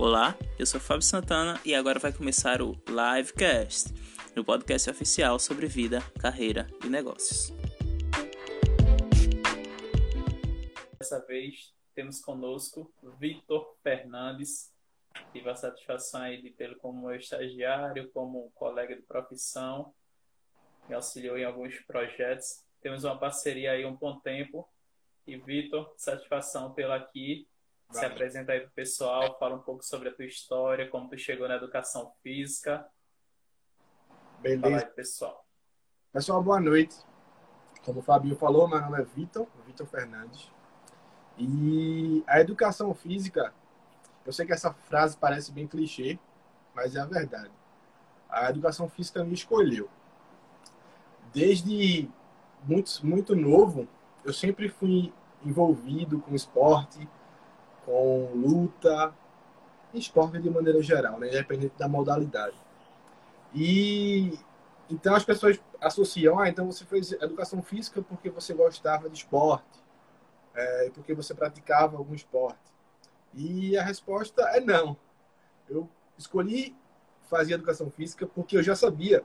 Olá, eu sou Fábio Santana e agora vai começar o Livecast, no podcast oficial sobre vida, carreira e negócios. Dessa vez temos conosco Vitor Fernandes. Tive a satisfação de tê-lo como estagiário, como colega de profissão, me auxiliou em alguns projetos. Temos uma parceria aí um bom tempo. E Vitor, satisfação pela aqui se apresenta aí pro pessoal, fala um pouco sobre a tua história, como tu chegou na educação física. Beleza. Fala aí, pessoal. Pessoal, boa noite. Como o Fabinho falou, meu nome é Vitor, Vitor Fernandes. E a educação física, eu sei que essa frase parece bem clichê, mas é a verdade. A educação física me escolheu. Desde muito, muito novo, eu sempre fui envolvido com esporte, com luta, esporte de maneira geral, né? independente da modalidade. E então as pessoas associam, ah, então você fez educação física porque você gostava de esporte, é, porque você praticava algum esporte. E a resposta é não. Eu escolhi fazer educação física porque eu já sabia,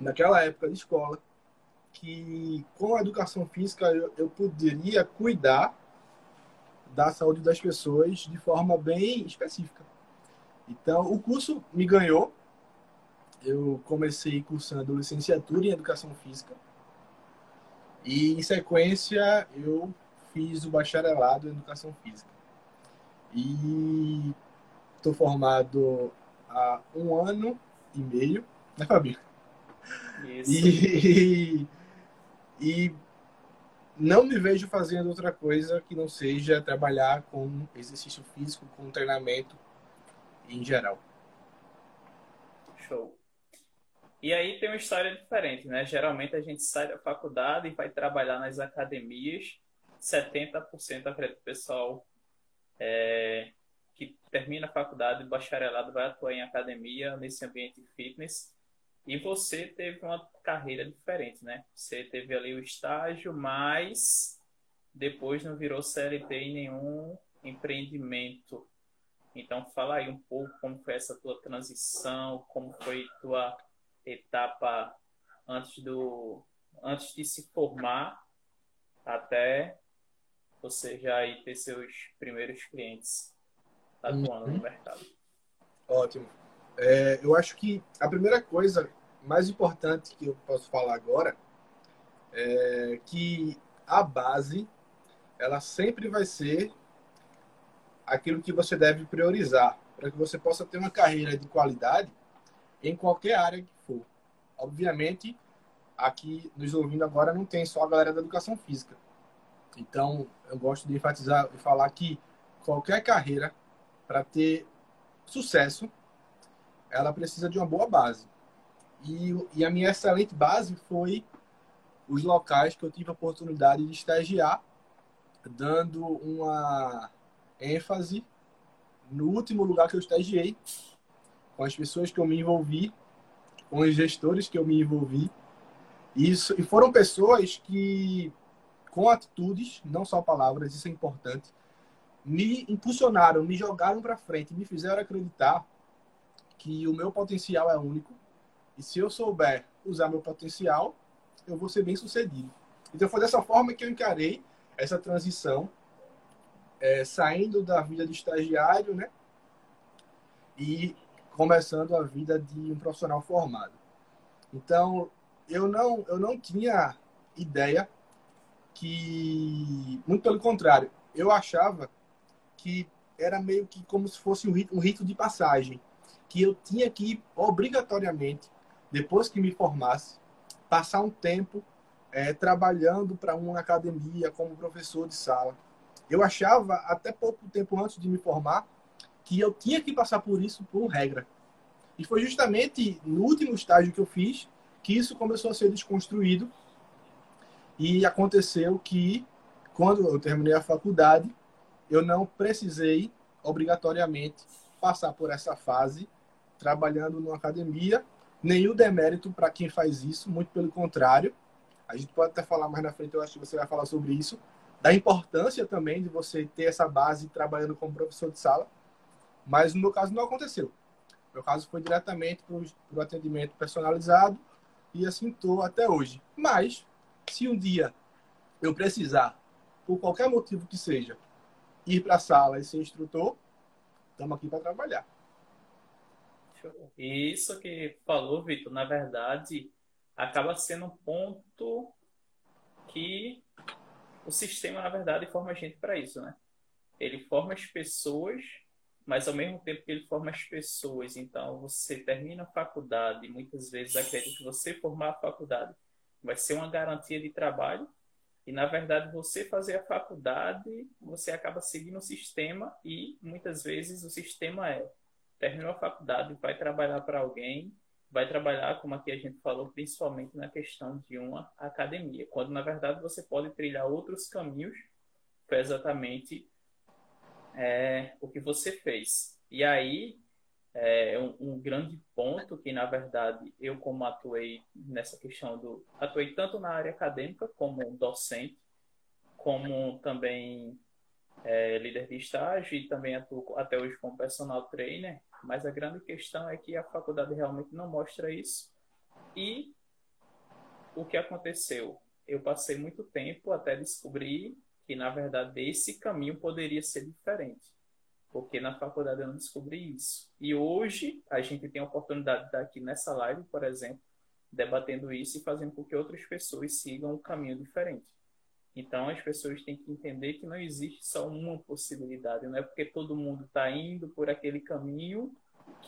naquela época de escola, que com a educação física eu, eu poderia cuidar da saúde das pessoas de forma bem específica. Então, o curso me ganhou. Eu comecei cursando licenciatura em Educação Física. E, em sequência, eu fiz o bacharelado em Educação Física. E estou formado há um ano e meio, né, Fabinho? Isso. E, e não me vejo fazendo outra coisa que não seja trabalhar com exercício físico, com treinamento em geral. Show. E aí tem uma história diferente, né? Geralmente a gente sai da faculdade e vai trabalhar nas academias. 70% acredito pessoal é, que termina a faculdade, bacharelado, vai atuar em academia, nesse ambiente fitness. E você teve uma carreira diferente, né? Você teve ali o estágio, mas depois não virou CLT em nenhum empreendimento. Então fala aí um pouco como foi essa tua transição, como foi tua etapa antes do antes de se formar até você já aí ter seus primeiros clientes atuando uhum. no mercado. Ótimo. É, eu acho que a primeira coisa mais importante que eu posso falar agora é que a base ela sempre vai ser aquilo que você deve priorizar para que você possa ter uma carreira de qualidade em qualquer área que for. Obviamente, aqui nos ouvindo agora não tem só a galera da educação física. Então, eu gosto de enfatizar e falar que qualquer carreira para ter sucesso ela precisa de uma boa base. E, e a minha excelente base foi os locais que eu tive a oportunidade de estagiar, dando uma ênfase no último lugar que eu estagiei, com as pessoas que eu me envolvi, com os gestores que eu me envolvi. Isso, e foram pessoas que, com atitudes, não só palavras, isso é importante, me impulsionaram, me jogaram para frente, me fizeram acreditar que o meu potencial é único e se eu souber usar meu potencial, eu vou ser bem sucedido. Então foi dessa forma que eu encarei essa transição, é, saindo da vida de estagiário, né? E começando a vida de um profissional formado. Então eu não eu não tinha ideia que muito pelo contrário eu achava que era meio que como se fosse um rito, um rito de passagem que eu tinha que obrigatoriamente, depois que me formasse, passar um tempo é, trabalhando para uma academia como professor de sala. Eu achava, até pouco tempo antes de me formar, que eu tinha que passar por isso por regra. E foi justamente no último estágio que eu fiz que isso começou a ser desconstruído. E aconteceu que, quando eu terminei a faculdade, eu não precisei obrigatoriamente passar por essa fase trabalhando numa academia. Nenhum demérito para quem faz isso, muito pelo contrário. A gente pode até falar mais na frente, eu acho que você vai falar sobre isso. Da importância também de você ter essa base trabalhando como professor de sala. Mas no meu caso não aconteceu. Meu caso foi diretamente para o atendimento personalizado e assim estou até hoje. Mas, se um dia eu precisar, por qualquer motivo que seja, ir para a sala e ser instrutor, estamos aqui para trabalhar. Isso que falou, Vitor, na verdade, acaba sendo um ponto que o sistema, na verdade, forma a gente para isso, né? Ele forma as pessoas, mas ao mesmo tempo que ele forma as pessoas, então você termina a faculdade, muitas vezes acredita que você formar a faculdade vai ser uma garantia de trabalho, e na verdade você fazer a faculdade, você acaba seguindo o sistema e muitas vezes o sistema é terminou a faculdade, vai trabalhar para alguém, vai trabalhar, como aqui a gente falou, principalmente na questão de uma academia, quando na verdade você pode trilhar outros caminhos para exatamente é, o que você fez. E aí é um, um, grande ponto que na verdade eu como atuei nessa questão do atuei tanto na área acadêmica como docente, como também é, líder de estágio e também atuo até hoje como personal trainer mas a grande questão é que a faculdade realmente não mostra isso. E o que aconteceu? Eu passei muito tempo até descobrir que, na verdade, esse caminho poderia ser diferente. Porque na faculdade eu não descobri isso. E hoje a gente tem a oportunidade de estar aqui nessa live, por exemplo, debatendo isso e fazendo com que outras pessoas sigam um caminho diferente. Então as pessoas têm que entender que não existe só uma possibilidade, não é porque todo mundo está indo por aquele caminho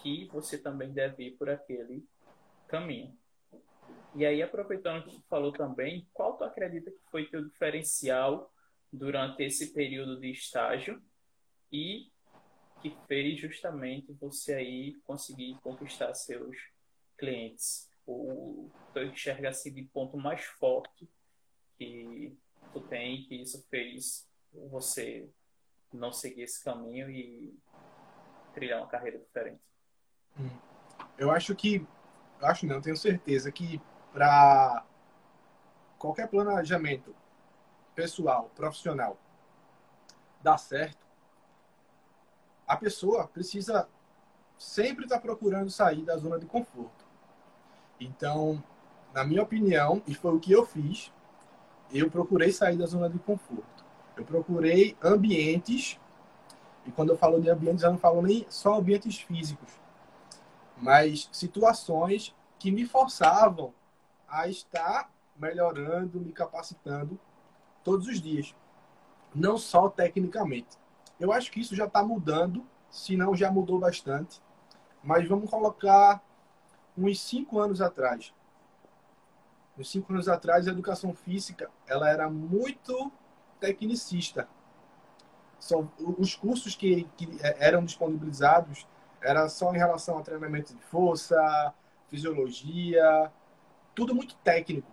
que você também deve ir por aquele caminho. E aí, aproveitando que você falou também, qual tu acredita que foi teu diferencial durante esse período de estágio e que fez justamente você aí conseguir conquistar seus clientes? Ou tu enxerga assim de ponto mais forte que tu tem que isso fez você não seguir esse caminho e trilhar uma carreira diferente? Hum. Eu acho que, acho não, tenho certeza que para qualquer planejamento pessoal, profissional, dar certo, a pessoa precisa sempre estar tá procurando sair da zona de conforto. Então, na minha opinião, e foi o que eu fiz, eu procurei sair da zona de conforto. Eu procurei ambientes, e quando eu falo de ambientes, eu não falo nem só ambientes físicos, mas situações que me forçavam a estar melhorando, me capacitando todos os dias, não só tecnicamente. Eu acho que isso já está mudando, se não já mudou bastante, mas vamos colocar uns cinco anos atrás uns cinco anos atrás, a educação física ela era muito tecnicista. Só, os cursos que, que eram disponibilizados era só em relação a treinamento de força, fisiologia, tudo muito técnico.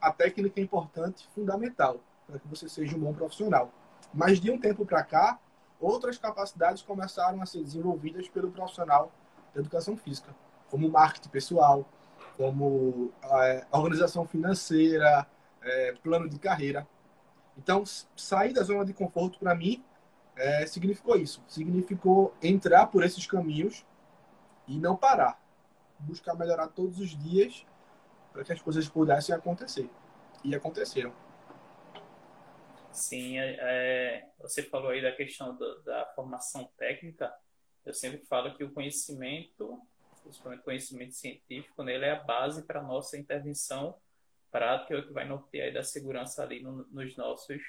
A técnica é importante, fundamental, para que você seja um bom profissional. Mas de um tempo para cá, outras capacidades começaram a ser desenvolvidas pelo profissional da educação física, como marketing pessoal, como é, organização financeira, é, plano de carreira. Então, sair da zona de conforto para mim é, significou isso. Significou entrar por esses caminhos e não parar. Buscar melhorar todos os dias para que as coisas pudessem acontecer. E aconteceram. Sim, é, é você falou aí da questão da formação técnica. Eu sempre falo que o conhecimento principalmente conhecimento científico, né, ele é a base para a nossa intervenção prática, que vai nortear da segurança ali no, nos nossos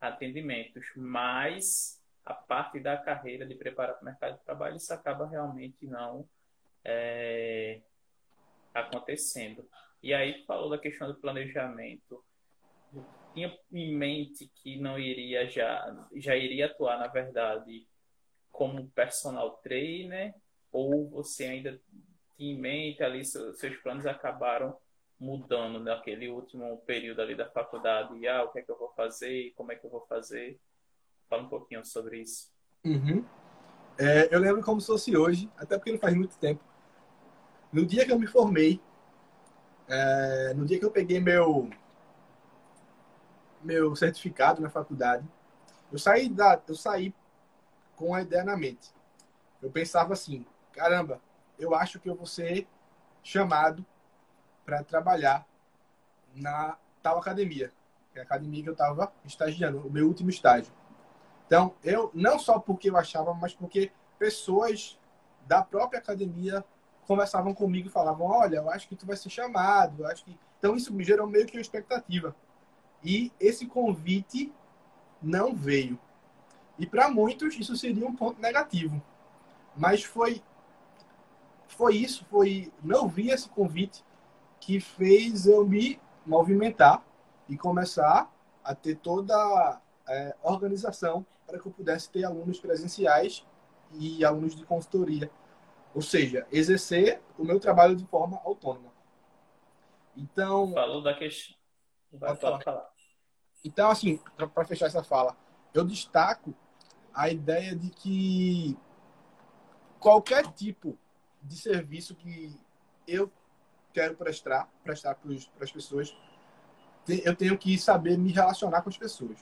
atendimentos. Mas a parte da carreira de preparar para o mercado de trabalho, isso acaba realmente não é, acontecendo. E aí falou da questão do planejamento. Eu tinha em mente que não iria já, já iria atuar, na verdade, como personal trainer ou você ainda tinha em mente ali, seus planos acabaram mudando naquele último período ali da faculdade, e ah, o que é que eu vou fazer, como é que eu vou fazer? Fala um pouquinho sobre isso. Uhum. É, eu lembro como se fosse hoje, até porque não faz muito tempo. No dia que eu me formei, é, no dia que eu peguei meu meu certificado na faculdade, eu saí da, eu saí com a ideia na mente eu pensava assim: caramba, eu acho que eu vou ser chamado para trabalhar na tal academia, que é a academia que eu estava estagiando, o meu último estágio. Então, eu não só porque eu achava, mas porque pessoas da própria academia conversavam comigo e falavam: Olha, eu acho que tu vai ser chamado. Eu acho que... Então, isso me gerou meio que uma expectativa. E esse convite não veio. E para muitos, isso seria um ponto negativo. Mas foi foi isso, foi não vi esse convite que fez eu me movimentar e começar a ter toda a é, organização para que eu pudesse ter alunos presenciais e alunos de consultoria. Ou seja, exercer o meu trabalho de forma autônoma. Então. Falou da questão. Vai falar. falar. Então, assim, para fechar essa fala, eu destaco a ideia de que qualquer tipo de serviço que eu quero prestar, prestar para as pessoas, eu tenho que saber me relacionar com as pessoas.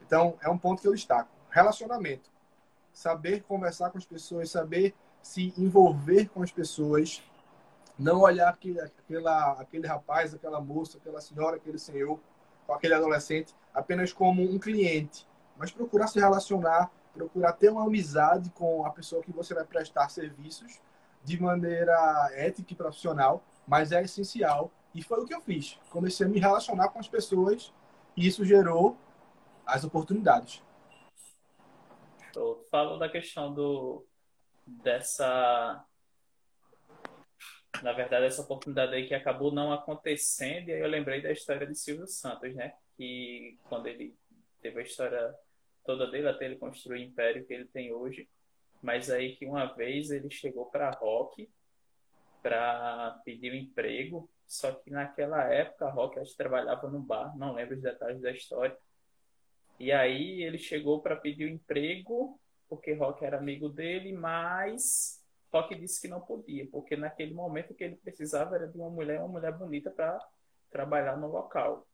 Então, é um ponto que eu destaco. Relacionamento. Saber conversar com as pessoas, saber se envolver com as pessoas, não olhar aquele, aquela, aquele rapaz, aquela moça, aquela senhora, aquele senhor, aquele adolescente apenas como um cliente, mas procurar se relacionar, procurar ter uma amizade com a pessoa que você vai prestar serviços de maneira ética e profissional, mas é essencial. E foi o que eu fiz. Comecei a me relacionar com as pessoas e isso gerou as oportunidades. Tu falou da questão do dessa na verdade essa oportunidade aí que acabou não acontecendo e aí eu lembrei da história de Silvio Santos, né? Que quando ele teve a história toda dele até ele construir o império que ele tem hoje, mas aí que uma vez ele chegou para Rock para pedir um emprego, só que naquela época Rock acho trabalhava no bar, não lembro os detalhes da história. E aí ele chegou para pedir um emprego porque Rock era amigo dele, mas Rock disse que não podia, porque naquele momento o que ele precisava era de uma mulher, uma mulher bonita para trabalhar no local.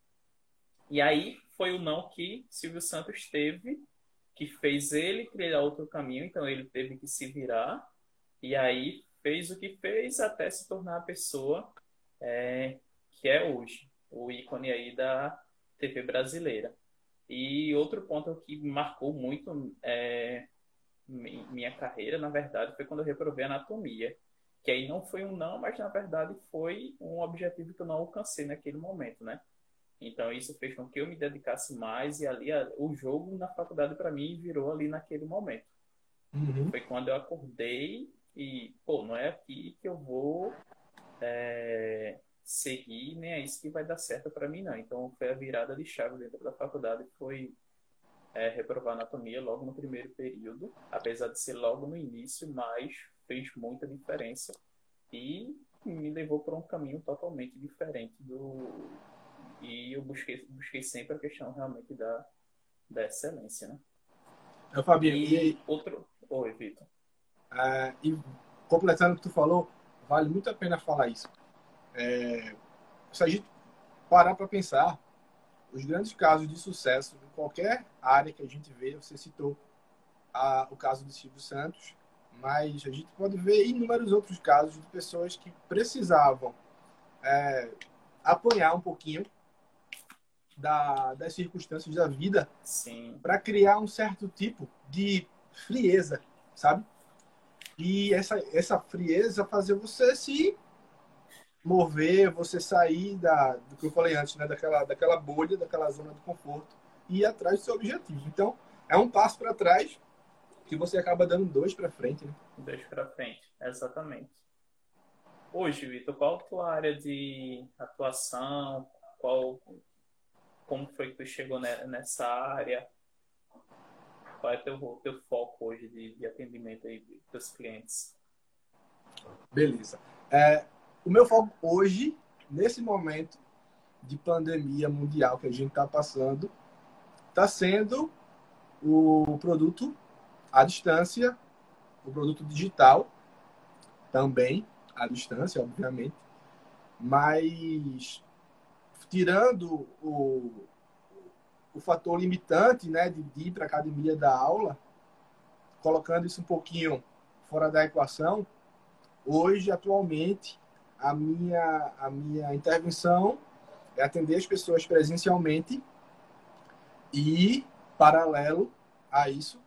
E aí foi o não que Silvio Santos teve que fez ele trilhar outro caminho, então ele teve que se virar, e aí fez o que fez até se tornar a pessoa é, que é hoje, o ícone aí da TV brasileira. E outro ponto que marcou muito é, minha carreira, na verdade, foi quando eu reprovei anatomia. Que aí não foi um não, mas na verdade foi um objetivo que eu não alcancei naquele momento, né? Então isso fez com que eu me dedicasse mais e ali a, o jogo na faculdade para mim virou ali naquele momento. Uhum. Foi quando eu acordei e, pô, não é aqui que eu vou é, seguir, nem é isso que vai dar certo para mim, não. Então foi a virada de chave dentro da faculdade, foi é, reprovar anatomia logo no primeiro período, apesar de ser logo no início, mas fez muita diferença e me levou para um caminho totalmente diferente do, e eu busquei, busquei sempre a questão realmente da, da excelência, né? É, Fabinho, e, e outro... Oi, Vitor. É, e completando o que tu falou, vale muito a pena falar isso. É, se a gente parar para pensar, os grandes casos de sucesso em qualquer área que a gente vê, você citou a, o caso de Silvio Santos, mas a gente pode ver inúmeros outros casos de pessoas que precisavam é, apanhar um pouquinho da, das circunstâncias da vida para criar um certo tipo de frieza, sabe? E essa, essa frieza fazer você se mover, você sair da, do que eu falei antes, né? daquela, daquela bolha, daquela zona de conforto e ir atrás do seu objetivo. Então, é um passo para trás que você acaba dando dois para frente. Né? Dois para frente, exatamente. Hoje, Vitor, qual a tua área de atuação? Qual como foi que tu chegou nessa área? Qual é o teu, teu foco hoje de, de atendimento aí dos clientes? Beleza. É, o meu foco hoje, nesse momento de pandemia mundial que a gente está passando, está sendo o produto à distância, o produto digital também à distância, obviamente, mas tirando o, o fator limitante né, de, ir para a academia da aula, colocando isso um pouquinho fora da equação, hoje, atualmente, a minha, a minha intervenção é atender as pessoas presencialmente e, paralelo a isso,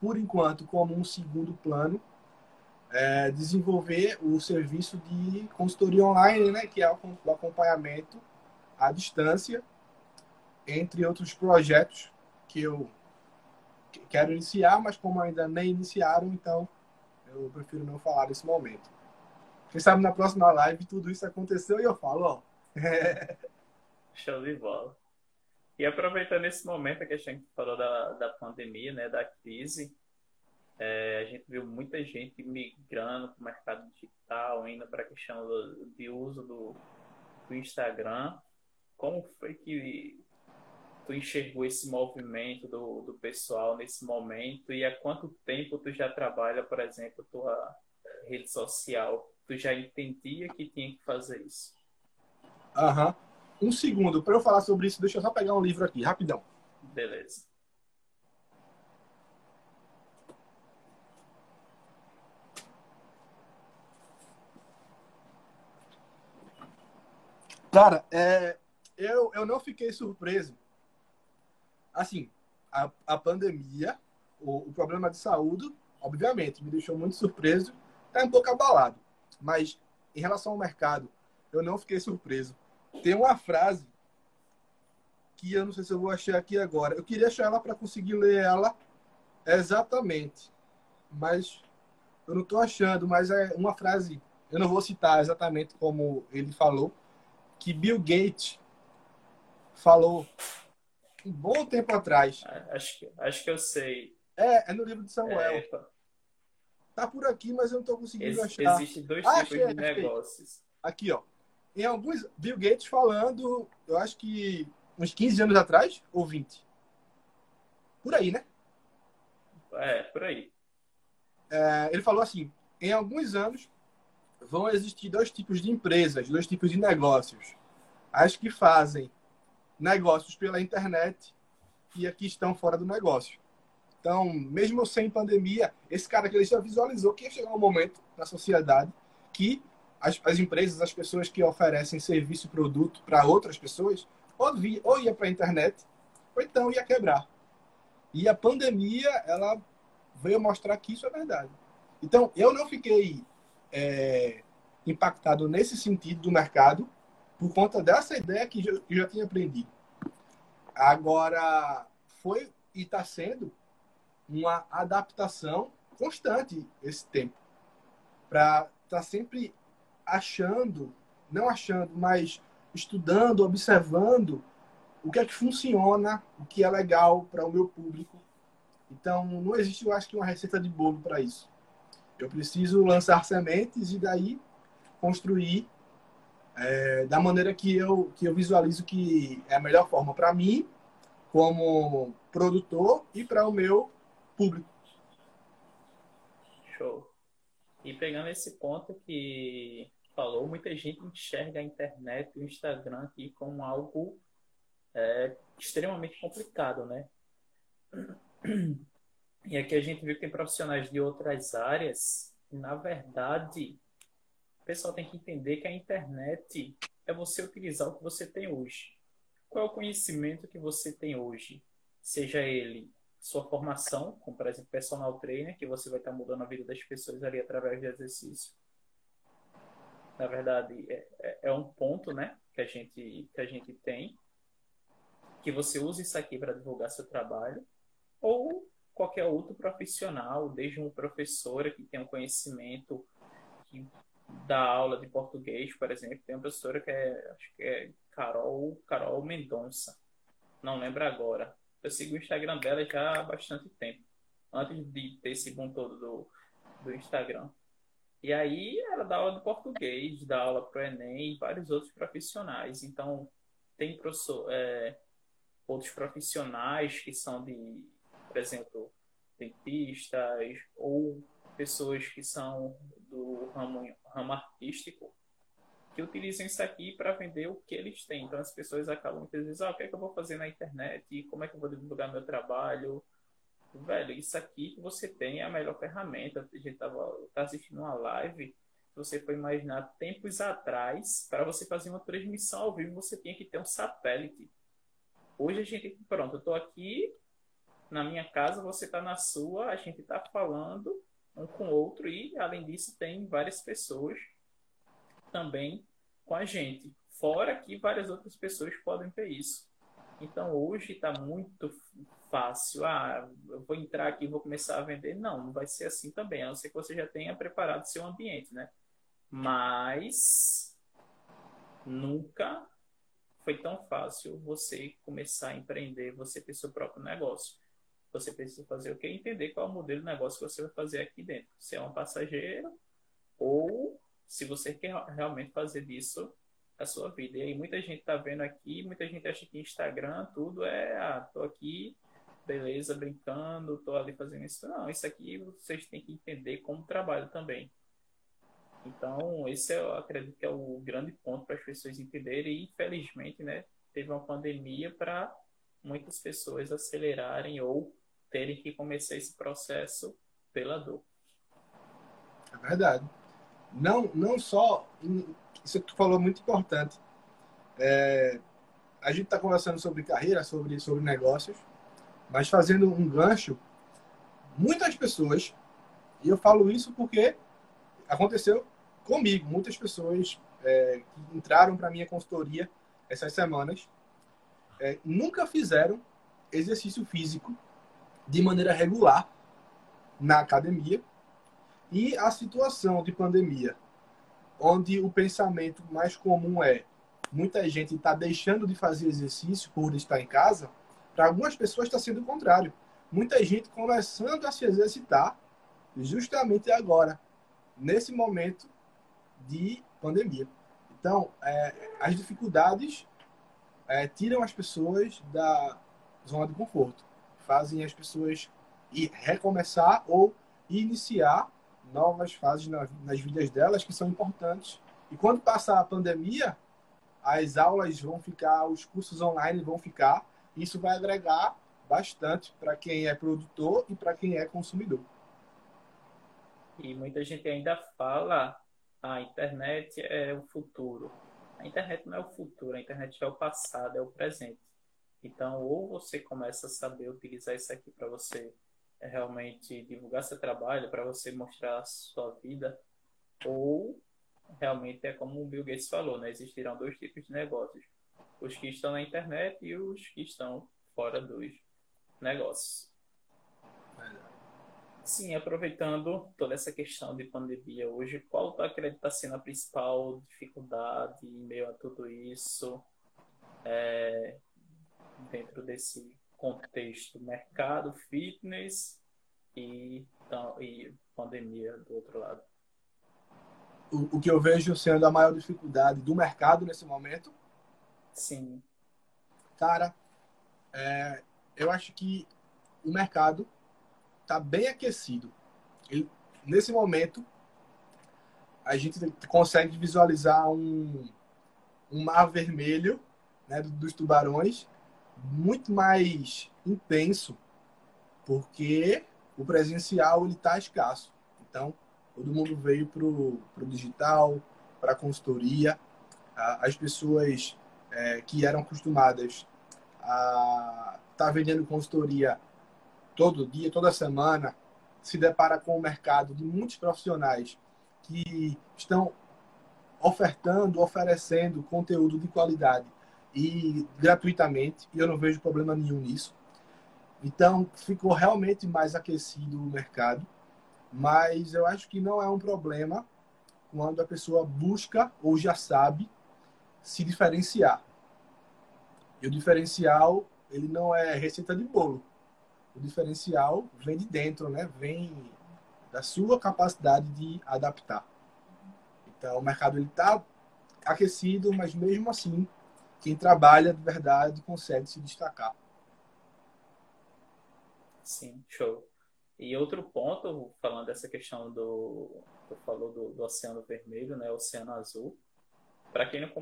por enquanto, como um segundo plano, é, desenvolver o serviço de consultoria online, né, que é o acompanhamento à distância, entre outros projetos que eu quero iniciar, mas como ainda nem iniciaram, então eu prefiro não falar nesse momento. Quem sabe na próxima live tudo isso aconteceu e eu falo, ó. Show de bola. E aproveitando esse momento que a gente falou da, da pandemia, né, da crise, é, a gente viu muita gente migrando para o mercado digital, indo para a questão do, de uso do, do Instagram. Como foi que tu enxergou esse movimento do, do pessoal nesse momento e há quanto tempo tu já trabalha, por exemplo, tua rede social? Tu já entendia que tinha que fazer isso? Aham. Um segundo, para eu falar sobre isso, deixa eu só pegar um livro aqui, rapidão. Beleza. Cara, é, eu, eu não fiquei surpreso. Assim, a, a pandemia, o, o problema de saúde, obviamente, me deixou muito surpreso. Tá um pouco abalado. Mas, em relação ao mercado, eu não fiquei surpreso. Tem uma frase que eu não sei se eu vou achar aqui agora. Eu queria achar ela para conseguir ler ela exatamente. Mas eu não estou achando. Mas é uma frase, eu não vou citar exatamente como ele falou, que Bill Gates falou um bom tempo atrás. Acho que, acho que eu sei. É, é no livro de Samuel. É, tá por aqui, mas eu não estou conseguindo Ex achar. Existem dois ah, tipos achei, de negócios. Aqui, ó. Em alguns. Bill Gates falando, eu acho que uns 15 anos atrás, ou 20. Por aí, né? É, por aí. É, ele falou assim: em alguns anos, vão existir dois tipos de empresas, dois tipos de negócios. As que fazem negócios pela internet e aqui estão fora do negócio. Então, mesmo sem pandemia, esse cara que ele já visualizou que ia chegar um momento na sociedade que as, as empresas, as pessoas que oferecem serviço e produto para outras pessoas, ou, via, ou ia para a internet, ou então ia quebrar. E a pandemia, ela veio mostrar que isso é verdade. Então, eu não fiquei é, impactado nesse sentido do mercado por conta dessa ideia que eu já tinha aprendido. Agora, foi e está sendo uma adaptação constante esse tempo para estar tá sempre achando, não achando, mas estudando, observando o que é que funciona, o que é legal para o meu público. Então, não existe, eu acho que, uma receita de bolo para isso. Eu preciso lançar sementes e daí construir é, da maneira que eu, que eu visualizo que é a melhor forma para mim, como produtor, e para o meu público. Show. E pegando esse ponto que falou, muita gente enxerga a internet e o Instagram aqui como algo é, extremamente complicado, né? E aqui a gente viu que tem profissionais de outras áreas e, na verdade, o pessoal tem que entender que a internet é você utilizar o que você tem hoje. Qual é o conhecimento que você tem hoje? Seja ele sua formação, como por exemplo personal trainer, que você vai estar mudando a vida das pessoas ali através de exercício. Na verdade, é, é, é um ponto, né, que a gente que a gente tem, que você usa isso aqui para divulgar seu trabalho, ou qualquer outro profissional, desde um professor que tem um conhecimento dá aula de português, por exemplo, tem uma professora que é, acho que é Carol, Carol Mendonça, não lembro agora. Eu sigo o Instagram dela já há bastante tempo, antes de ter esse boom todo do, do Instagram. E aí ela dá aula de português, dá aula para o Enem e vários outros profissionais. Então, tem professor, é, outros profissionais que são de por exemplo, dentistas ou pessoas que são do ramo, ramo artístico que utilizam isso aqui para vender o que eles têm. Então as pessoas acabam muitas vezes, ah, o que é que eu vou fazer na internet? Como é que eu vou divulgar meu trabalho? velho, isso aqui que você tem é a melhor ferramenta. A gente tava tá assistindo uma live, você foi imaginar tempos atrás, para você fazer uma transmissão ao vivo, você tinha que ter um satélite. Hoje a gente, pronto, eu estou aqui na minha casa, você está na sua, a gente está falando um com o outro e, além disso, tem várias pessoas também com a gente. Fora que várias outras pessoas podem ter isso. Então, hoje está muito fácil. Ah, eu vou entrar aqui e vou começar a vender. Não, não vai ser assim também, a não ser que você já tenha preparado seu ambiente, né? Mas nunca foi tão fácil você começar a empreender, você ter seu próprio negócio. Você precisa fazer o que? Entender qual é o modelo de negócio que você vai fazer aqui dentro. Se é um passageiro ou se você quer realmente fazer disso a sua vida. E aí muita gente está vendo aqui, muita gente acha que Instagram tudo é, ah, tô aqui, beleza, brincando, tô ali fazendo isso. Não, isso aqui vocês têm que entender como trabalho também. Então, esse eu acredito que é o grande ponto para as pessoas entenderem. E, infelizmente, né, teve uma pandemia para muitas pessoas acelerarem ou terem que começar esse processo pela dor. É verdade. Não, não só. Isso que tu falou é muito importante. É, a gente está conversando sobre carreira, sobre, sobre negócios, mas fazendo um gancho, muitas pessoas, e eu falo isso porque aconteceu comigo. Muitas pessoas é, que entraram para minha consultoria essas semanas é, nunca fizeram exercício físico de maneira regular na academia e a situação de pandemia, onde o pensamento mais comum é muita gente está deixando de fazer exercício por estar em casa, para algumas pessoas está sendo o contrário. Muita gente começando a se exercitar justamente agora, nesse momento de pandemia. Então, é, as dificuldades é, tiram as pessoas da zona de conforto, fazem as pessoas ir recomeçar ou iniciar novas fases na, nas vidas delas que são importantes. E quando passar a pandemia, as aulas vão ficar, os cursos online vão ficar, isso vai agregar bastante para quem é produtor e para quem é consumidor. E muita gente ainda fala a internet é o futuro. A internet não é o futuro, a internet é o passado, é o presente. Então, ou você começa a saber utilizar isso aqui para você é, realmente divulgar seu trabalho, para você mostrar a sua vida, ou realmente é como o Bill Gates falou, né? Existirão dois tipos de negócios: os que estão na internet e os que estão fora dos negócios. Sim, aproveitando toda essa questão de pandemia hoje, qual tu acredita tá sendo a principal dificuldade em meio a tudo isso, é, dentro desse contexto mercado, fitness e, então, e pandemia do outro lado? O, o que eu vejo sendo a maior dificuldade do mercado nesse momento? Sim. Cara, é, eu acho que o mercado está bem aquecido. Ele, nesse momento, a gente consegue visualizar um, um mar vermelho né, dos tubarões muito mais intenso, porque o presencial está escasso. Então, todo mundo veio para o digital, para a consultoria. As pessoas é, que eram acostumadas a estar tá vendendo consultoria todo dia, toda semana, se depara com o mercado de muitos profissionais que estão ofertando, oferecendo conteúdo de qualidade e gratuitamente, e eu não vejo problema nenhum nisso. Então, ficou realmente mais aquecido o mercado, mas eu acho que não é um problema quando a pessoa busca ou já sabe se diferenciar. E o diferencial, ele não é receita de bolo o diferencial vem de dentro, né? Vem da sua capacidade de adaptar. Então, o mercado ele está aquecido, mas mesmo assim, quem trabalha de verdade consegue se destacar. Sim, show. E outro ponto, falando dessa questão do. Tu falou do, do Oceano Vermelho, né? Oceano Azul. Para quem não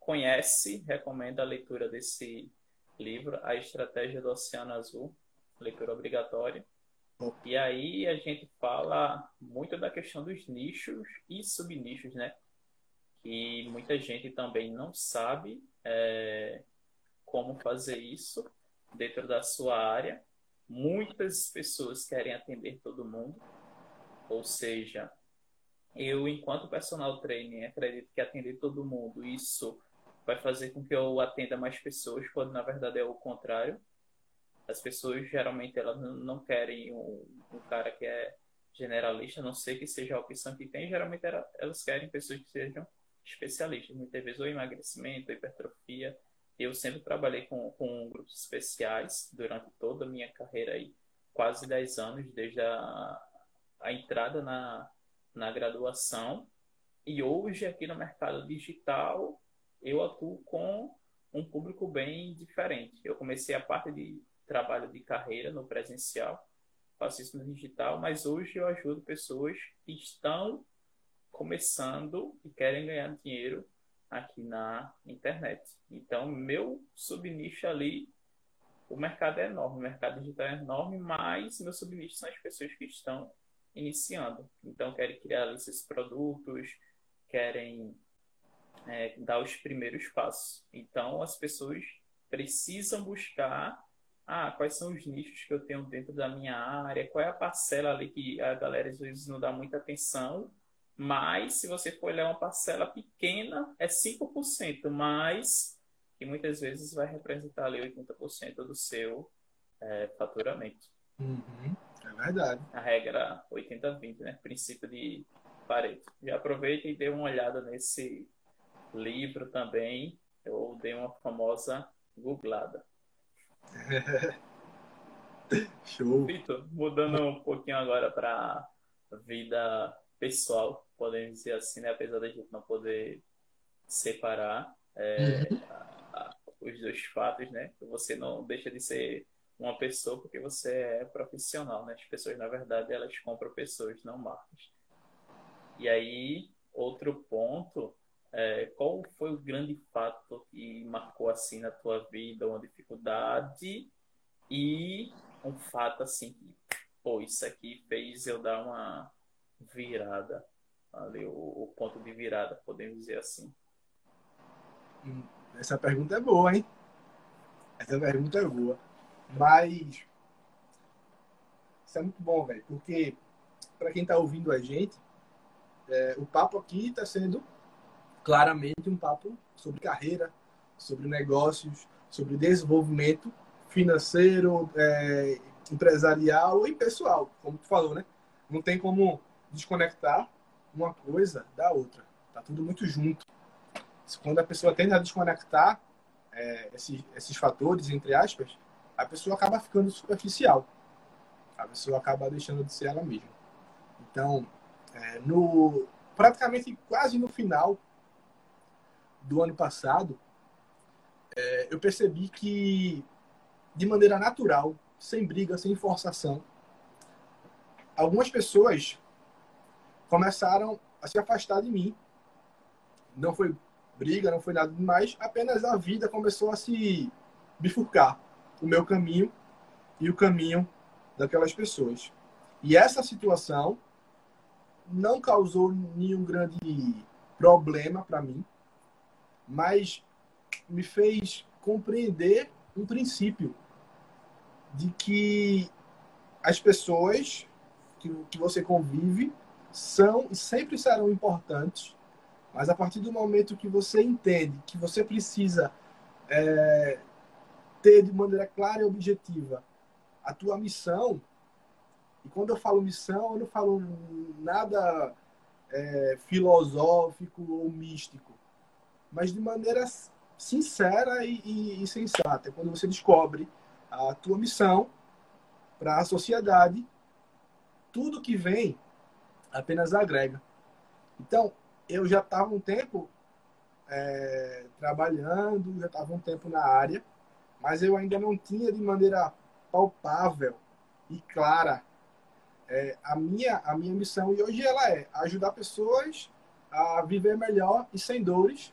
conhece, recomendo a leitura desse livro, A Estratégia do Oceano Azul leitura obrigatória. E aí a gente fala muito da questão dos nichos e subnichos, né? Que muita gente também não sabe é, como fazer isso dentro da sua área. Muitas pessoas querem atender todo mundo, ou seja, eu, enquanto personal trainer, acredito que atender todo mundo, isso vai fazer com que eu atenda mais pessoas, quando na verdade é o contrário. As pessoas geralmente elas não querem um, um cara que é generalista, a não sei que seja a opção que tem, geralmente elas querem pessoas que sejam especialistas, muitas vezes ou emagrecimento, ou hipertrofia. Eu sempre trabalhei com, com grupos especiais durante toda a minha carreira aí, quase 10 anos, desde a, a entrada na, na graduação. E hoje, aqui no mercado digital, eu atuo com um público bem diferente. Eu comecei a parte de trabalho de carreira no presencial, faço isso no digital, mas hoje eu ajudo pessoas que estão começando e querem ganhar dinheiro aqui na internet. Então, meu subnicho ali, o mercado é enorme, o mercado digital é enorme, mas meu subnicho são as pessoas que estão iniciando. Então, querem criar esses produtos, querem é, dar os primeiros passos. Então, as pessoas precisam buscar ah, quais são os nichos que eu tenho dentro da minha área, qual é a parcela ali que a galera às vezes não dá muita atenção, mas se você for olhar uma parcela pequena, é 5%, mas que muitas vezes vai representar ali 80% do seu é, faturamento. Uhum, é verdade. A regra 80-20, né? Princípio de Pareto. Já aproveita e dê uma olhada nesse livro também. Eu dei uma famosa googlada. Show. Vitor, mudando um pouquinho agora para vida pessoal, podemos dizer assim, né? apesar da gente não poder separar é, uhum. a, a, os dois fatos, né? Você não deixa de ser uma pessoa porque você é profissional, né? As pessoas, na verdade, elas compram pessoas, não marcas. E aí, outro ponto é, qual foi o grande fato que marcou assim na tua vida, uma dificuldade e um fato assim que, pô, isso aqui fez eu dar uma virada, ali o, o ponto de virada, podemos dizer assim. Hum, essa pergunta é boa, hein? Essa pergunta é boa. Mas isso é muito bom, velho, porque para quem está ouvindo a gente, é, o papo aqui está sendo claramente um papo sobre carreira, sobre negócios, sobre desenvolvimento financeiro, é, empresarial e pessoal, como tu falou, né? Não tem como desconectar uma coisa da outra. Tá tudo muito junto. Quando a pessoa tende a desconectar é, esses, esses fatores, entre aspas, a pessoa acaba ficando superficial. A pessoa acaba deixando de ser ela mesma. Então, é, no praticamente quase no final do ano passado, é, eu percebi que, de maneira natural, sem briga, sem forçação, algumas pessoas começaram a se afastar de mim. Não foi briga, não foi nada demais, apenas a vida começou a se bifurcar o meu caminho e o caminho daquelas pessoas. E essa situação não causou nenhum grande problema para mim, mas me fez compreender um princípio de que as pessoas que, que você convive são e sempre serão importantes, mas a partir do momento que você entende que você precisa é, ter de maneira clara e objetiva a tua missão, e quando eu falo missão, eu não falo nada é, filosófico ou místico mas de maneira sincera e, e, e sensata. Quando você descobre a tua missão para a sociedade, tudo que vem apenas agrega. Então, eu já estava um tempo é, trabalhando, já estava um tempo na área, mas eu ainda não tinha de maneira palpável e clara é, a, minha, a minha missão. E hoje ela é ajudar pessoas a viver melhor e sem dores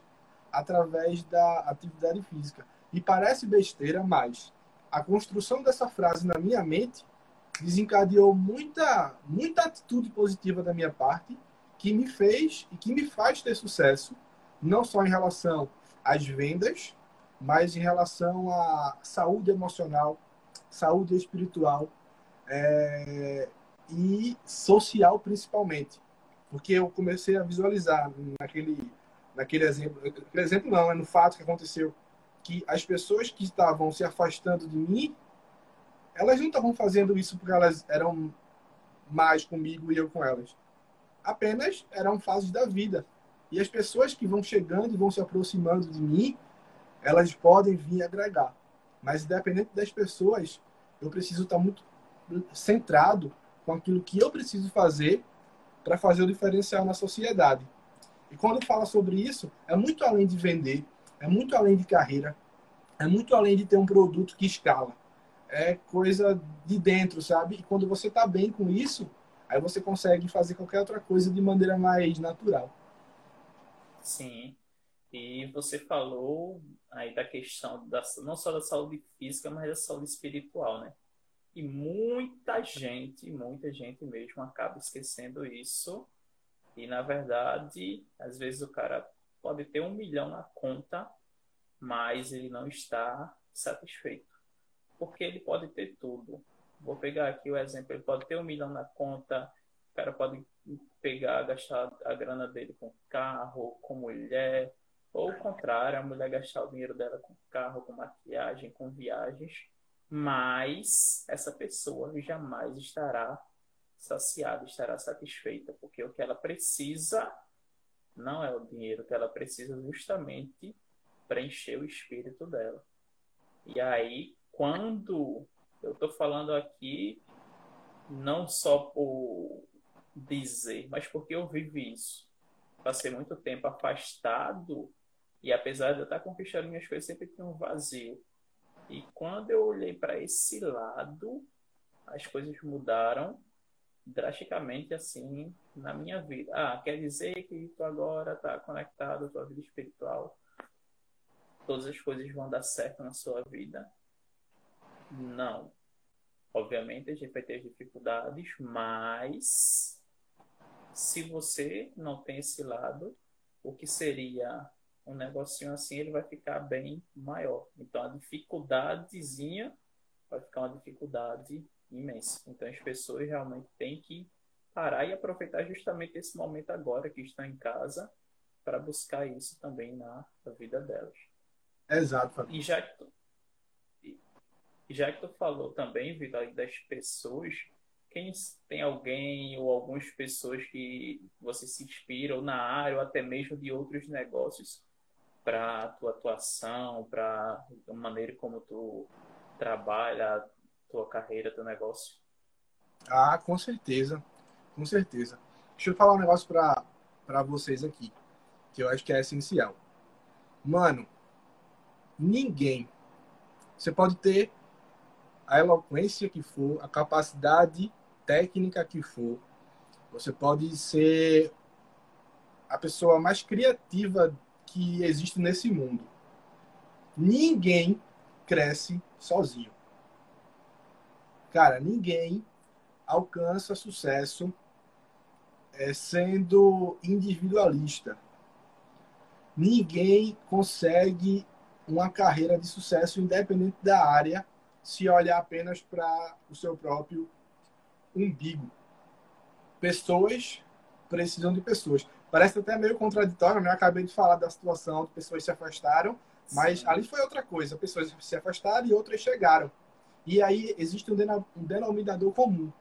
através da atividade física. E parece besteira, mas a construção dessa frase na minha mente desencadeou muita, muita atitude positiva da minha parte que me fez e que me faz ter sucesso, não só em relação às vendas, mas em relação à saúde emocional, saúde espiritual é, e social principalmente. Porque eu comecei a visualizar naquele, naquele exemplo, exemplo não, é no fato que aconteceu, que as pessoas que estavam se afastando de mim, elas não estavam fazendo isso porque elas eram mais comigo e eu com elas. Apenas eram fases da vida. E as pessoas que vão chegando e vão se aproximando de mim, elas podem vir agregar. Mas independente das pessoas, eu preciso estar muito centrado com aquilo que eu preciso fazer para fazer o diferencial na sociedade. E quando fala sobre isso, é muito além de vender, é muito além de carreira, é muito além de ter um produto que escala. É coisa de dentro, sabe? E quando você está bem com isso, aí você consegue fazer qualquer outra coisa de maneira mais natural. Sim. E você falou aí da questão da, não só da saúde física, mas da saúde espiritual, né? E muita gente, muita gente mesmo acaba esquecendo isso. E na verdade, às vezes o cara pode ter um milhão na conta, mas ele não está satisfeito. Porque ele pode ter tudo. Vou pegar aqui o exemplo: ele pode ter um milhão na conta, o cara pode pegar, gastar a grana dele com carro, com mulher, ou o contrário, a mulher gastar o dinheiro dela com carro, com maquiagem, com viagens mas essa pessoa jamais estará saciada, estará satisfeita, porque o que ela precisa não é o dinheiro, o que ela precisa justamente preencher o espírito dela. E aí, quando eu estou falando aqui, não só por dizer, mas porque eu vivi isso. Passei muito tempo afastado e apesar de eu estar conquistando minhas coisas, sempre tinha um vazio. E quando eu olhei para esse lado, as coisas mudaram drasticamente assim na minha vida. Ah, quer dizer que tu agora está conectado à tua vida espiritual? Todas as coisas vão dar certo na sua vida? Não. Obviamente a gente vai ter dificuldades, mas se você não tem esse lado, o que seria um negocinho assim ele vai ficar bem maior. Então a dificuldadezinha vai ficar uma dificuldade imensa. Então as pessoas realmente têm que parar e aproveitar justamente esse momento agora que estão em casa para buscar isso também na, na vida delas. Exato. E já já que tu falou também, Vitor, das pessoas, quem tem alguém ou algumas pessoas que você se inspira ou na área ou até mesmo de outros negócios para a tua atuação, para a maneira como tu trabalha, tua carreira, teu negócio? Ah, com certeza. Com certeza. Deixa eu falar um negócio para vocês aqui, que eu acho que é essencial. Mano, ninguém. Você pode ter a eloquência que for, a capacidade técnica que for. Você pode ser a pessoa mais criativa que existe nesse mundo. Ninguém cresce sozinho. Cara, ninguém alcança sucesso é, sendo individualista. Ninguém consegue uma carreira de sucesso independente da área se olhar apenas para o seu próprio umbigo. Pessoas precisam de pessoas. Parece até meio contraditório, né? Eu acabei de falar da situação de pessoas se afastaram, mas Sim. ali foi outra coisa. Pessoas se afastaram e outras chegaram. E aí existe um denominador comum,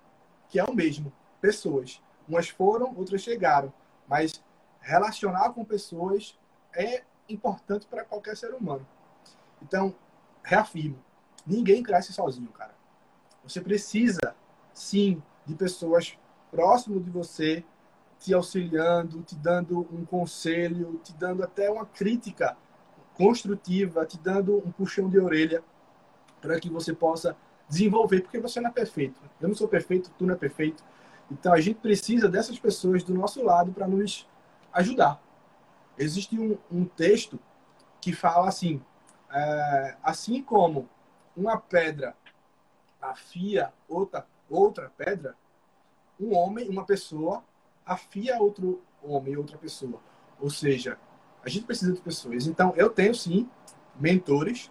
que é o mesmo. Pessoas. Umas foram, outras chegaram. Mas relacionar com pessoas é importante para qualquer ser humano. Então, reafirmo, ninguém cresce sozinho, cara. Você precisa, sim, de pessoas próximo de você te auxiliando, te dando um conselho, te dando até uma crítica construtiva, te dando um puxão de orelha para que você possa desenvolver, porque você não é perfeito. Eu não sou perfeito, tu não é perfeito. Então a gente precisa dessas pessoas do nosso lado para nos ajudar. Existe um, um, texto que fala assim: é, assim como uma pedra afia outra, outra pedra, um homem, uma pessoa, afia outro homem, outra pessoa. Ou seja, a gente precisa de pessoas. Então, eu tenho sim mentores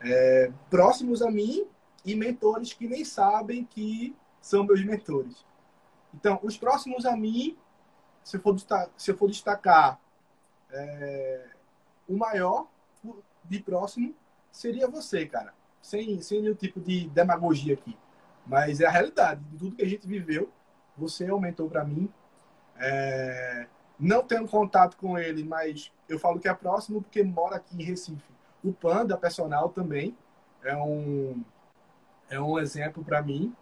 é, próximos a mim e mentores que nem sabem que são meus mentores. Então, os próximos a mim, se eu for destacar, se eu for destacar é, o maior de próximo, seria você, cara. Sem, sem nenhum tipo de demagogia aqui. Mas é a realidade de tudo que a gente viveu. Você aumentou para mim. É, não tenho contato com ele, mas eu falo que é próximo porque mora aqui em Recife. O Panda, personal, também é um, é um exemplo para mim.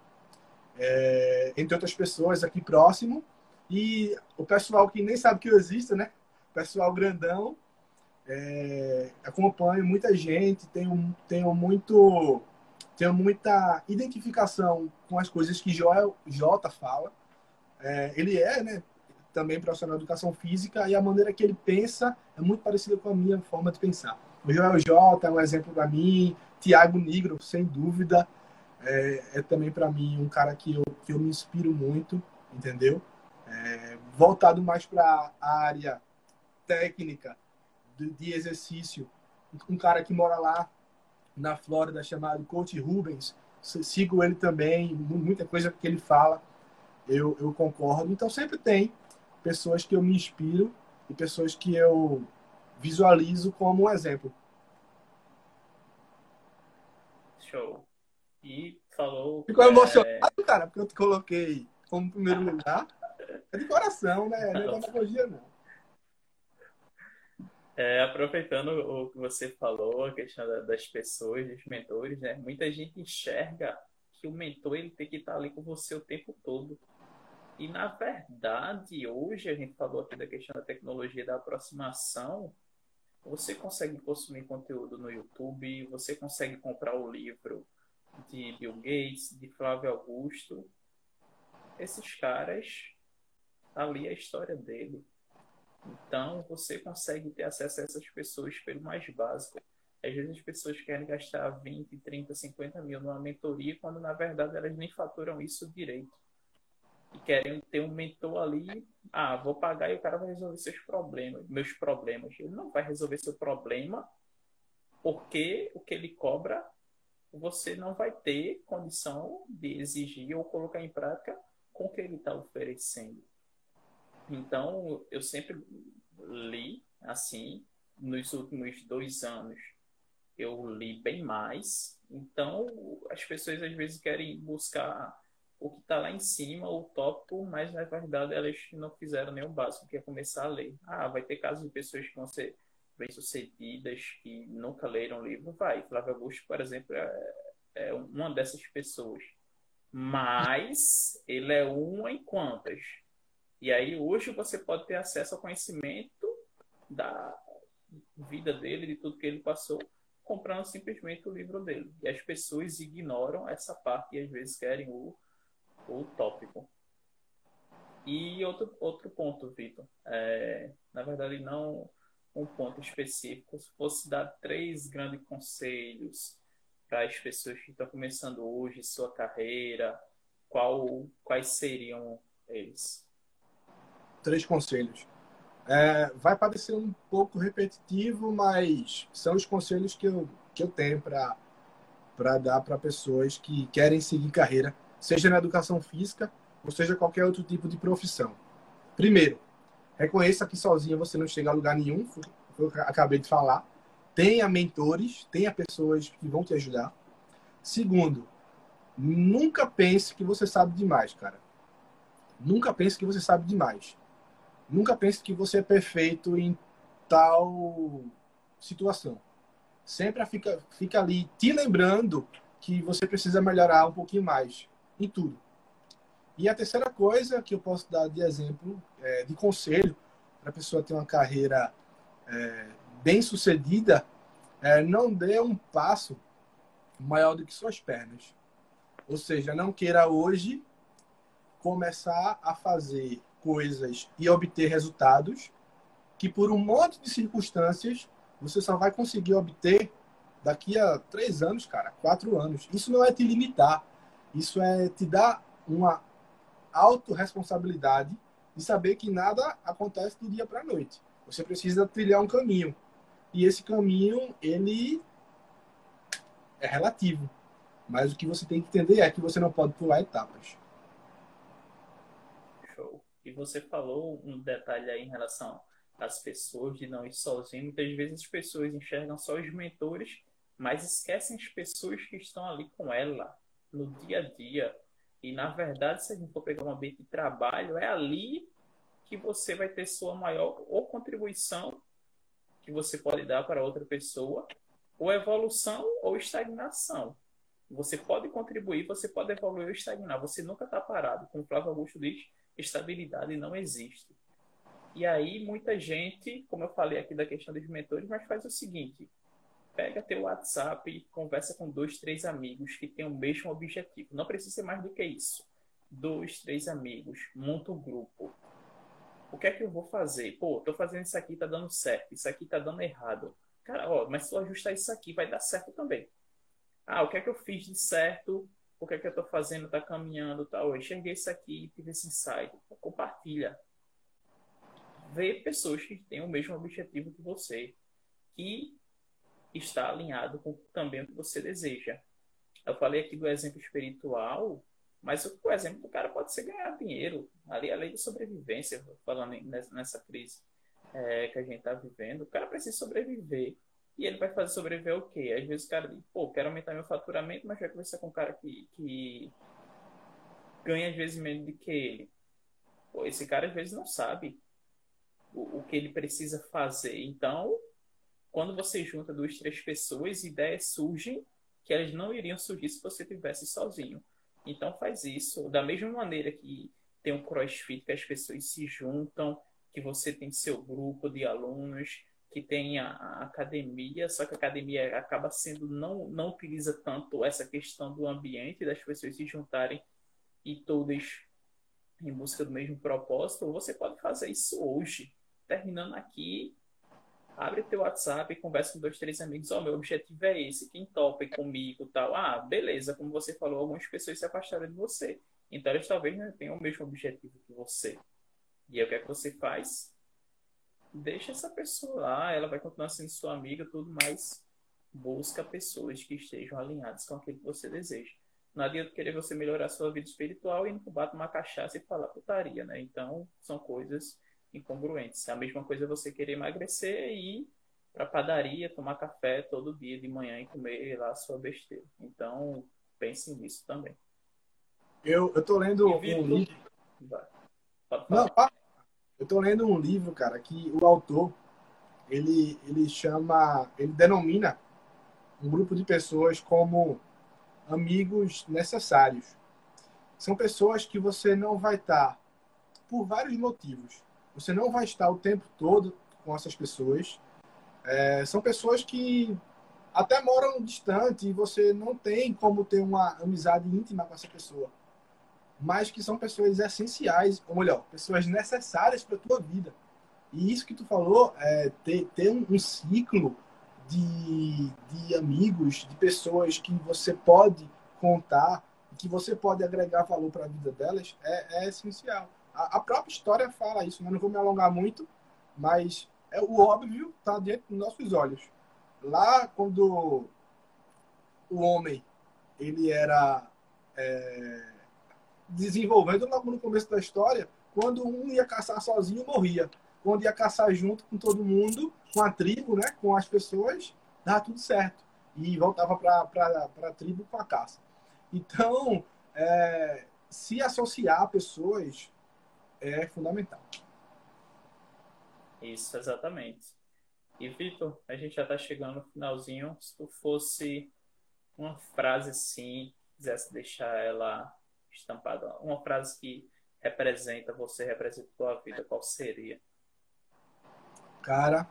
É, entre outras pessoas aqui próximo. E o pessoal que nem sabe que eu existo, né? Pessoal grandão. É, acompanho muita gente, tenho, tenho muito tenho muita identificação com as coisas que Joel Jota fala. É, ele é, né, também profissional de educação física e a maneira que ele pensa é muito parecida com a minha forma de pensar. O Joel Jota é um exemplo para mim, Tiago Negro, sem dúvida, é, é também para mim um cara que eu, que eu me inspiro muito, entendeu? É, voltado mais para a área técnica de, de exercício, um cara que mora lá na Flórida chamado Coach Rubens. Sigo ele também, muita coisa que ele fala eu, eu concordo. Então sempre tem pessoas que eu me inspiro e pessoas que eu visualizo como um exemplo. Show. E falou. Ficou é... emocionado, cara, porque eu te coloquei como primeiro lugar. É de coração, né? Não é demagogia, não. É, aproveitando o que você falou, a questão das pessoas, dos mentores, né? Muita gente enxerga que o mentor ele tem que estar ali com você o tempo todo. E na verdade, hoje a gente falou aqui da questão da tecnologia da aproximação. Você consegue consumir conteúdo no YouTube, você consegue comprar o livro de Bill Gates, de Flávio Augusto. Esses caras, ali é a história dele então, você consegue ter acesso a essas pessoas pelo mais básico. Às vezes as pessoas querem gastar 20, 30, 50 mil numa mentoria, quando na verdade elas nem faturam isso direito. E querem ter um mentor ali, ah, vou pagar e o cara vai resolver seus problemas, meus problemas. Ele não vai resolver seu problema, porque o que ele cobra, você não vai ter condição de exigir ou colocar em prática com o que ele está oferecendo. Então, eu sempre li, assim, nos últimos dois anos, eu li bem mais. Então, as pessoas às vezes querem buscar o que está lá em cima, o tópico, mas na verdade elas não fizeram o básico, que é começar a ler. Ah, vai ter casos de pessoas que vão ser bem-sucedidas, que nunca leram livro. Vai, Flávio Augusto, por exemplo, é, é uma dessas pessoas. Mas ele é uma em quantas? E aí hoje você pode ter acesso ao conhecimento da vida dele, de tudo que ele passou, comprando simplesmente o livro dele. E as pessoas ignoram essa parte e às vezes querem o, o tópico. E outro, outro ponto, Vitor, é, na verdade não um ponto específico, se fosse dar três grandes conselhos para as pessoas que estão começando hoje sua carreira, qual, quais seriam eles? Três conselhos. É, vai parecer um pouco repetitivo, mas são os conselhos que eu, que eu tenho para dar para pessoas que querem seguir carreira, seja na educação física ou seja qualquer outro tipo de profissão. Primeiro, reconheça que sozinho você não chega a lugar nenhum, foi eu acabei de falar. Tenha mentores, tenha pessoas que vão te ajudar. Segundo, nunca pense que você sabe demais, cara. Nunca pense que você sabe demais. Nunca pense que você é perfeito em tal situação. Sempre fica, fica ali te lembrando que você precisa melhorar um pouquinho mais em tudo. E a terceira coisa que eu posso dar de exemplo, é, de conselho, para a pessoa ter uma carreira é, bem sucedida, é, não dê um passo maior do que suas pernas. Ou seja, não queira hoje começar a fazer coisas e obter resultados que, por um monte de circunstâncias, você só vai conseguir obter daqui a três anos, cara, quatro anos. Isso não é te limitar. Isso é te dar uma autorresponsabilidade de saber que nada acontece do dia para a noite. Você precisa trilhar um caminho. E esse caminho, ele é relativo. Mas o que você tem que entender é que você não pode pular etapas. E você falou um detalhe aí em relação às pessoas de não ir sozinho. Muitas vezes as pessoas enxergam só os mentores, mas esquecem as pessoas que estão ali com ela no dia a dia. E na verdade, se a gente for pegar um ambiente de trabalho, é ali que você vai ter sua maior ou contribuição que você pode dar para outra pessoa, ou evolução ou estagnação. Você pode contribuir, você pode evoluir ou estagnar. Você nunca está parado. Como o Flávio Augusto diz, estabilidade não existe. E aí, muita gente, como eu falei aqui da questão dos mentores, mas faz o seguinte: pega teu WhatsApp e conversa com dois, três amigos que têm o mesmo objetivo. Não precisa ser mais do que isso. Dois, três amigos, monta um grupo. O que é que eu vou fazer? Pô, tô fazendo isso aqui, tá dando certo. Isso aqui tá dando errado. Cara, ó, mas se eu ajustar isso aqui, vai dar certo também. Ah, o que é que eu fiz de certo? O que é que eu tô fazendo? Tá caminhando, tal. Eu enxerguei isso aqui, tive esse insight. Compartilha. Vê pessoas que têm o mesmo objetivo que você. Que está alinhado com também o que você deseja. Eu falei aqui do exemplo espiritual, mas o, exemplo do cara pode ser ganhar dinheiro. Ali a lei de sobrevivência, falando nessa crise é, que a gente está vivendo, o cara precisa sobreviver. E ele vai fazer sobreviver o quê? Às vezes o cara diz, pô, quero aumentar meu faturamento, mas vai conversar com um cara que, que ganha às vezes menos do que ele. Pô, esse cara às vezes não sabe o, o que ele precisa fazer. Então, quando você junta duas, três pessoas, ideias surgem que elas não iriam surgir se você tivesse sozinho. Então faz isso. Da mesma maneira que tem um crossfit que as pessoas se juntam, que você tem seu grupo de alunos, que tem a, a, academia, só que a academia acaba sendo não não utiliza tanto essa questão do ambiente das pessoas se juntarem e todas em busca do mesmo propósito, você pode fazer isso hoje. Terminando aqui, abre teu WhatsApp e conversa com dois, três amigos. Ó, oh, meu objetivo é esse, quem topa comigo tal. Ah, beleza, como você falou, algumas pessoas se afastaram de você. Então elas talvez não tenham o mesmo objetivo que você. E aí o que é que você faz? Deixa essa pessoa lá, ela vai continuar sendo sua amiga, tudo mais. Busca pessoas que estejam alinhadas com aquilo que você deseja. Não adianta querer você melhorar a sua vida espiritual e não bate uma cachaça e falar putaria, né? Então, são coisas incongruentes. É a mesma coisa você querer emagrecer e ir para padaria, tomar café todo dia de manhã e comer lá a sua besteira. Então, pense nisso também. Eu, eu tô lendo um livro. Não, eu tô lendo um livro, cara, que o autor ele ele chama, ele denomina um grupo de pessoas como amigos necessários. São pessoas que você não vai estar por vários motivos. Você não vai estar o tempo todo com essas pessoas. É, são pessoas que até moram distante e você não tem como ter uma amizade íntima com essa pessoa mas que são pessoas essenciais, ou melhor, pessoas necessárias para a tua vida. E isso que tu falou, é, ter, ter um, ciclo de, de amigos, de pessoas que você pode contar, que você pode agregar valor para a vida delas, é, é essencial. A, a, própria história fala isso, né? não vou me alongar muito, mas é o óbvio está dentro dos nossos olhos. Lá, quando o homem ele era é, desenvolvendo logo no começo da história, quando um ia caçar sozinho, morria. Quando ia caçar junto com todo mundo, com a tribo, né, com as pessoas, dava tudo certo. E voltava para a tribo com a caça. Então, é, se associar a pessoas é fundamental. Isso, exatamente. E, Vitor, a gente já está chegando no finalzinho. Se tu fosse uma frase assim, quisesse deixar ela estampada, uma frase que representa você, representa a tua vida, qual seria? Cara,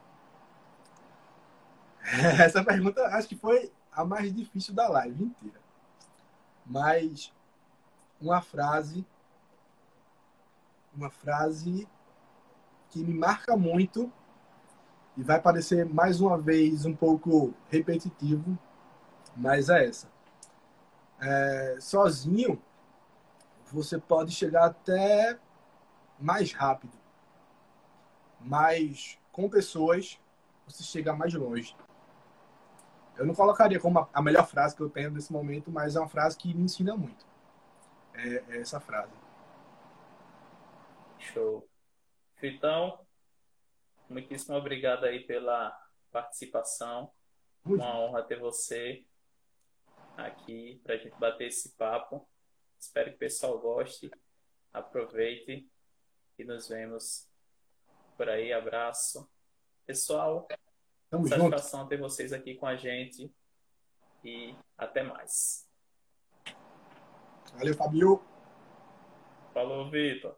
essa pergunta acho que foi a mais difícil da live inteira. Mas uma frase, uma frase que me marca muito e vai parecer mais uma vez um pouco repetitivo, mas é essa. é, sozinho, você pode chegar até mais rápido. Mas com pessoas, você chega mais longe. Eu não colocaria como a melhor frase que eu tenho nesse momento, mas é uma frase que me ensina muito. É, é essa frase. Show. Então, muitíssimo obrigado aí pela participação. Muito. Uma honra ter você aqui para a gente bater esse papo. Espero que o pessoal goste, aproveite e nos vemos por aí. Abraço. Pessoal, Tamo satisfação junto. ter vocês aqui com a gente e até mais. Valeu, Fabio. Falou, Vitor.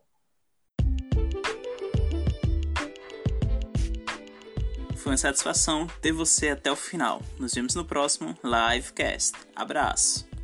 Foi uma satisfação ter você até o final. Nos vemos no próximo Livecast. Abraço!